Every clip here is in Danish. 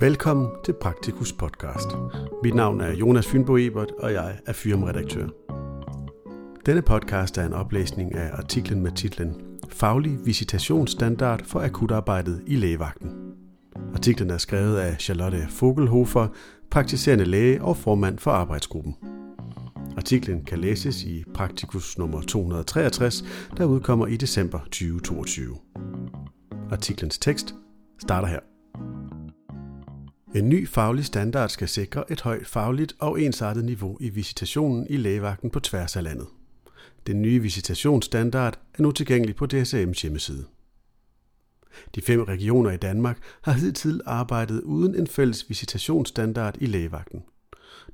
Velkommen til Praktikus podcast. Mit navn er Jonas Fynbo Ebert, og jeg er firmaredaktør. Denne podcast er en oplæsning af artiklen med titlen Faglig visitationsstandard for akutarbejdet i lægevagten. Artiklen er skrevet af Charlotte Vogelhofer, praktiserende læge og formand for arbejdsgruppen. Artiklen kan læses i Praktikus nummer 263, der udkommer i december 2022. Artiklens tekst starter her. En ny faglig standard skal sikre et højt fagligt og ensartet niveau i visitationen i lægevagten på tværs af landet. Den nye visitationsstandard er nu tilgængelig på DSM's hjemmeside. De fem regioner i Danmark har hidtil arbejdet uden en fælles visitationsstandard i lægevagten.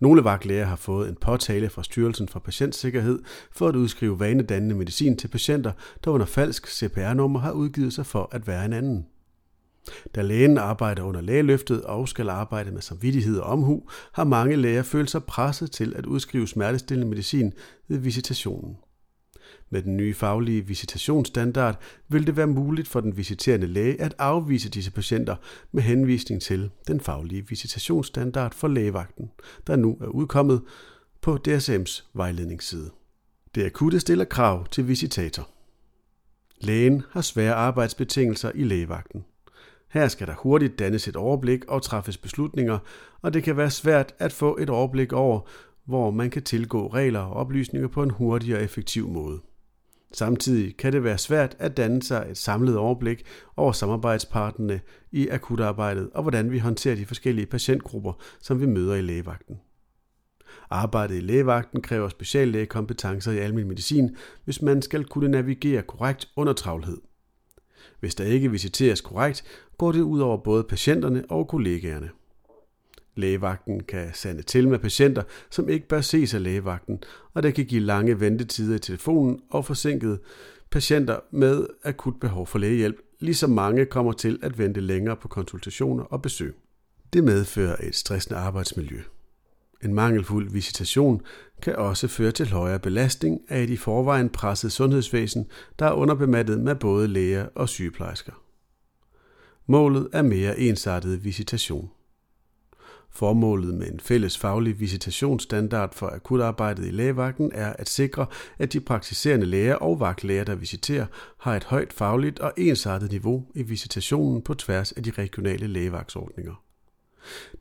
Nogle vagtlæger har fået en påtale fra Styrelsen for Patientsikkerhed for at udskrive vanedannende medicin til patienter, der under falsk CPR-nummer har udgivet sig for at være en anden. Da lægen arbejder under lægeløftet og skal arbejde med samvittighed og omhu, har mange læger følt sig presset til at udskrive smertestillende medicin ved visitationen. Med den nye faglige visitationsstandard vil det være muligt for den visiterende læge at afvise disse patienter med henvisning til den faglige visitationsstandard for lægevagten, der nu er udkommet på DSM's vejledningsside. Det akutte stiller krav til visitator. Lægen har svære arbejdsbetingelser i lægevagten. Her skal der hurtigt dannes et overblik og træffes beslutninger, og det kan være svært at få et overblik over, hvor man kan tilgå regler og oplysninger på en hurtig og effektiv måde. Samtidig kan det være svært at danne sig et samlet overblik over samarbejdspartnerne i akutarbejdet og hvordan vi håndterer de forskellige patientgrupper, som vi møder i lægevagten. Arbejdet i lægevagten kræver speciallægekompetencer i almindelig medicin, hvis man skal kunne navigere korrekt under travlhed. Hvis der ikke visiteres korrekt, går det ud over både patienterne og kollegaerne. Lægevagten kan sande til med patienter, som ikke bør ses af lægevagten, og det kan give lange ventetider i telefonen og forsinkede patienter med akut behov for lægehjælp, ligesom mange kommer til at vente længere på konsultationer og besøg. Det medfører et stressende arbejdsmiljø. En mangelfuld visitation kan også føre til højere belastning af et i forvejen presset sundhedsvæsen, der er underbemattet med både læger og sygeplejersker. Målet er mere ensartet visitation. Formålet med en fælles faglig visitationsstandard for akutarbejdet i lægevagten er at sikre, at de praktiserende læger og vagtlæger, der visiterer, har et højt fagligt og ensartet niveau i visitationen på tværs af de regionale lægevagtsordninger.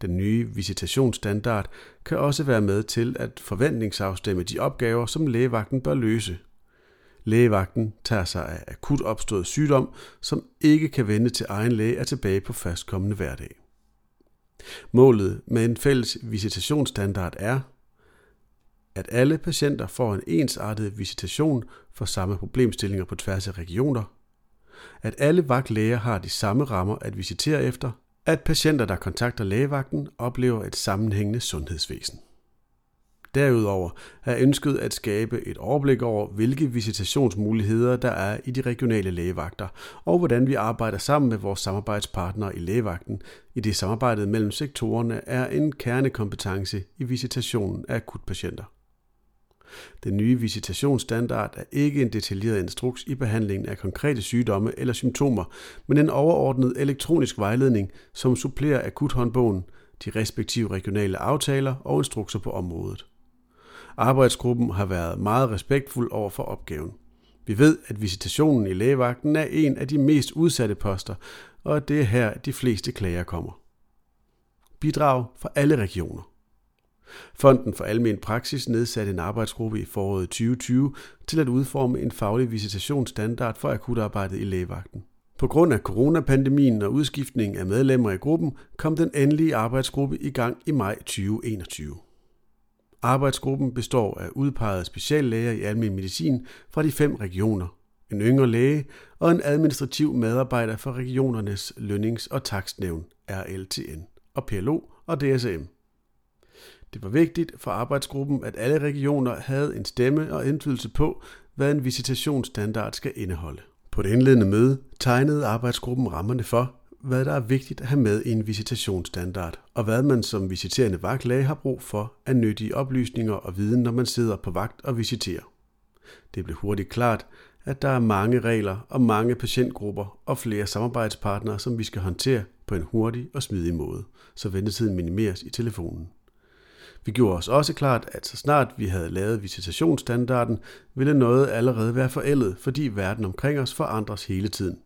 Den nye visitationsstandard kan også være med til at forventningsafstemme de opgaver, som lægevagten bør løse. Lægevagten tager sig af akut opstået sygdom, som ikke kan vende til egen læge er tilbage på fastkommende hverdag. Målet med en fælles visitationsstandard er, at alle patienter får en ensartet visitation for samme problemstillinger på tværs af regioner, at alle vagtlæger har de samme rammer at visitere efter, at patienter, der kontakter lægevagten, oplever et sammenhængende sundhedsvæsen. Derudover er ønsket at skabe et overblik over, hvilke visitationsmuligheder der er i de regionale lægevagter, og hvordan vi arbejder sammen med vores samarbejdspartnere i lægevagten, i det samarbejdet mellem sektorerne er en kernekompetence i visitationen af akutpatienter. Den nye visitationsstandard er ikke en detaljeret instruks i behandlingen af konkrete sygdomme eller symptomer, men en overordnet elektronisk vejledning, som supplerer akuthåndbogen, de respektive regionale aftaler og instrukser på området. Arbejdsgruppen har været meget respektfuld over for opgaven. Vi ved, at visitationen i lægevagten er en af de mest udsatte poster, og at det er her, de fleste klager kommer. Bidrag fra alle regioner. Fonden for Almen Praksis nedsatte en arbejdsgruppe i foråret 2020 til at udforme en faglig visitationsstandard for akutarbejdet i lægevagten. På grund af coronapandemien og udskiftning af medlemmer i gruppen kom den endelige arbejdsgruppe i gang i maj 2021. Arbejdsgruppen består af udpegede speciallæger i almen medicin fra de fem regioner, en yngre læge og en administrativ medarbejder for regionernes lønnings- og takstnævn, RLTN, og PLO og DSM. Det var vigtigt for arbejdsgruppen, at alle regioner havde en stemme og indflydelse på, hvad en visitationsstandard skal indeholde. På det indledende møde tegnede arbejdsgruppen rammerne for, hvad der er vigtigt at have med i en visitationsstandard, og hvad man som visiterende vagtlæge har brug for af nyttige oplysninger og viden, når man sidder på vagt og visiterer. Det blev hurtigt klart, at der er mange regler og mange patientgrupper og flere samarbejdspartnere, som vi skal håndtere på en hurtig og smidig måde, så ventetiden minimeres i telefonen. Vi gjorde os også klart, at så snart vi havde lavet visitationsstandarden, ville noget allerede være forældet, fordi verden omkring os forandres hele tiden.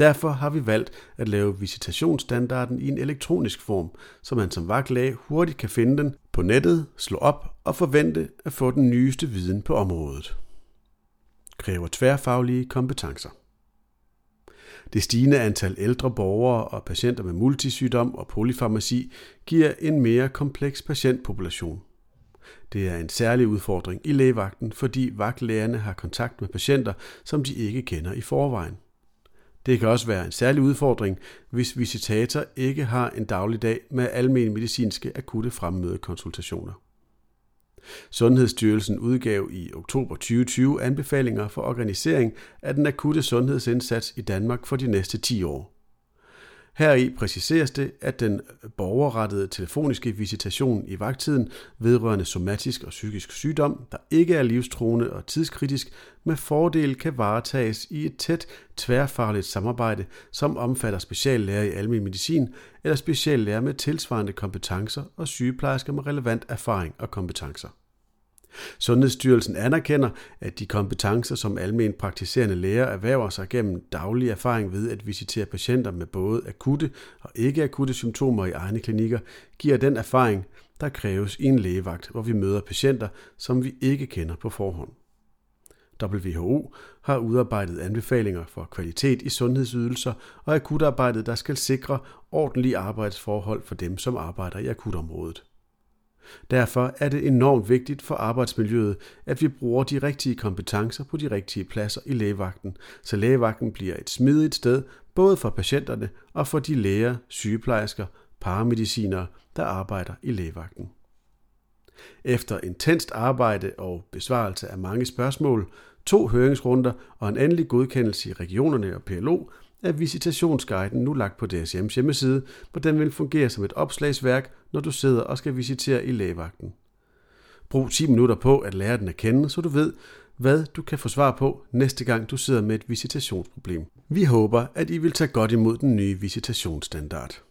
Derfor har vi valgt at lave visitationsstandarden i en elektronisk form, så man som vagtlæge hurtigt kan finde den på nettet, slå op og forvente at få den nyeste viden på området. Kræver tværfaglige kompetencer. Det stigende antal ældre borgere og patienter med multisygdom og polyfarmaci giver en mere kompleks patientpopulation. Det er en særlig udfordring i lægevagten, fordi vagtlægerne har kontakt med patienter, som de ikke kender i forvejen. Det kan også være en særlig udfordring, hvis visitator ikke har en dagligdag med almen medicinske akutte fremmødekonsultationer. Sundhedsstyrelsen udgav i oktober 2020 anbefalinger for organisering af den akutte sundhedsindsats i Danmark for de næste 10 år. Heri præciseres det, at den borgerrettede telefoniske visitation i vagttiden vedrørende somatisk og psykisk sygdom, der ikke er livstruende og tidskritisk, med fordel kan varetages i et tæt tværfagligt samarbejde, som omfatter speciallærer i almindelig medicin eller speciallærer med tilsvarende kompetencer og sygeplejersker med relevant erfaring og kompetencer. Sundhedsstyrelsen anerkender, at de kompetencer, som almen praktiserende læger erhverver sig gennem daglig erfaring ved at visitere patienter med både akutte og ikke akutte symptomer i egne klinikker, giver den erfaring, der kræves i en lægevagt, hvor vi møder patienter, som vi ikke kender på forhånd. WHO har udarbejdet anbefalinger for kvalitet i sundhedsydelser og akutarbejdet, der skal sikre ordentlige arbejdsforhold for dem, som arbejder i akutområdet. Derfor er det enormt vigtigt for arbejdsmiljøet, at vi bruger de rigtige kompetencer på de rigtige pladser i lægevagten, så lægevagten bliver et smidigt sted både for patienterne og for de læger, sygeplejersker, paramedicinere, der arbejder i lægevagten. Efter intenst arbejde og besvarelse af mange spørgsmål, to høringsrunder og en endelig godkendelse i regionerne og PLO, er visitationsguiden nu lagt på DSM's hjemmeside, hvor den vil fungere som et opslagsværk, når du sidder og skal visitere i lægevagten. Brug 10 minutter på at lære den at kende, så du ved, hvad du kan få svar på næste gang du sidder med et visitationsproblem. Vi håber, at I vil tage godt imod den nye visitationsstandard.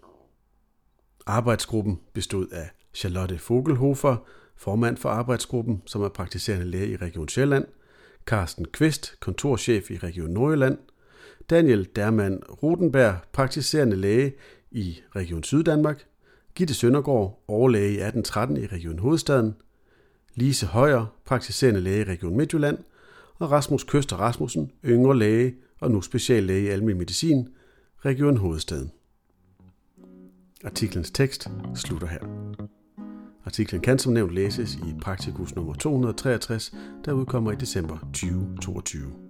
Arbejdsgruppen bestod af Charlotte Vogelhofer, formand for arbejdsgruppen, som er praktiserende læge i Region Sjælland, Carsten Kvist, kontorchef i Region Nordjylland, Daniel Derman Rutenberg, praktiserende læge i Region Syddanmark, Gitte Søndergaard, overlæge i 1813 i Region Hovedstaden, Lise Højer, praktiserende læge i Region Midtjylland, og Rasmus Køster Rasmussen, yngre læge og nu speciallæge i almen medicin, Region Hovedstaden. Artiklens tekst slutter her. Artiklen kan som nævnt læses i Praktikus nummer 263, der udkommer i december 2022.